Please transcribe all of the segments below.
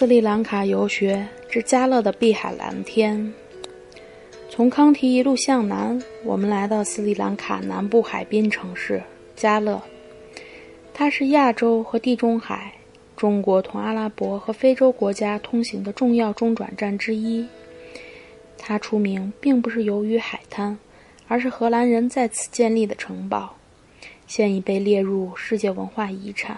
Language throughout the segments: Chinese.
斯里兰卡游学之加勒的碧海蓝天。从康提一路向南，我们来到斯里兰卡南部海滨城市加勒。它是亚洲和地中海、中国同阿拉伯和非洲国家通行的重要中转站之一。它出名并不是由于海滩，而是荷兰人在此建立的城堡，现已被列入世界文化遗产。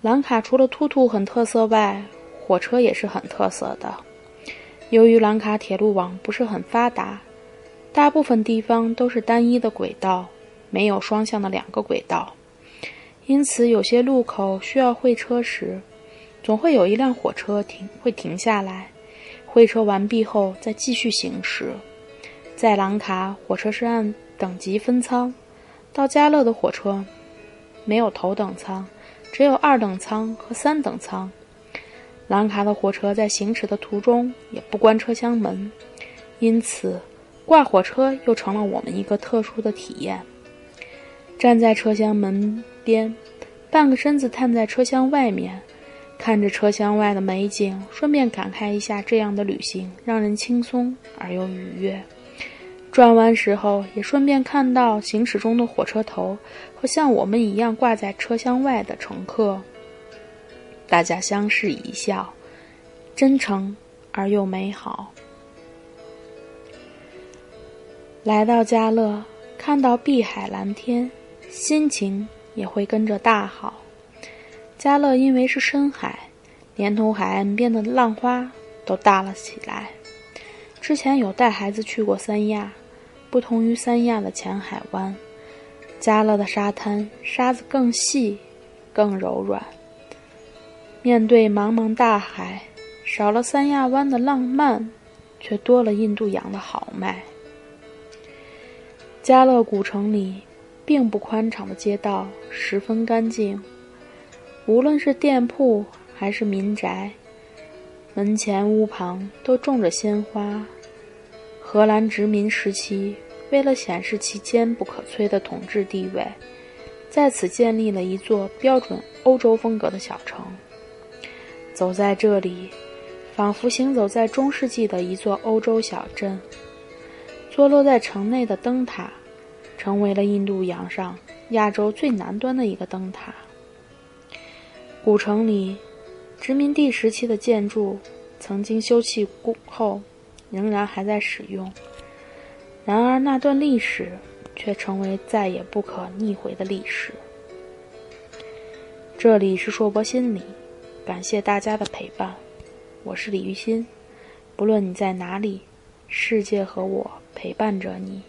兰卡除了突突很特色外，火车也是很特色的。由于兰卡铁路网不是很发达，大部分地方都是单一的轨道，没有双向的两个轨道，因此有些路口需要会车时，总会有一辆火车停会停下来，会车完毕后再继续行驶。在兰卡，火车是按等级分舱，到加勒的火车没有头等舱，只有二等舱和三等舱。兰卡的火车在行驶的途中也不关车厢门，因此挂火车又成了我们一个特殊的体验。站在车厢门边，半个身子探在车厢外面，看着车厢外的美景，顺便感慨一下这样的旅行让人轻松而又愉悦。转弯时候也顺便看到行驶中的火车头和像我们一样挂在车厢外的乘客。大家相视一笑，真诚而又美好。来到家乐，看到碧海蓝天，心情也会跟着大好。家乐因为是深海，连同海岸边的浪花都大了起来。之前有带孩子去过三亚，不同于三亚的浅海湾，加勒的沙滩沙子更细，更柔软。面对茫茫大海，少了三亚湾的浪漫，却多了印度洋的豪迈。加勒古城里，并不宽敞的街道十分干净，无论是店铺还是民宅，门前屋旁都种着鲜花。荷兰殖民时期，为了显示其坚不可摧的统治地位，在此建立了一座标准欧洲风格的小城。走在这里，仿佛行走在中世纪的一座欧洲小镇。坐落在城内的灯塔，成为了印度洋上亚洲最南端的一个灯塔。古城里，殖民地时期的建筑曾经修葺过后，仍然还在使用。然而，那段历史却成为再也不可逆回的历史。这里是硕博心理。感谢大家的陪伴，我是李玉欣。不论你在哪里，世界和我陪伴着你。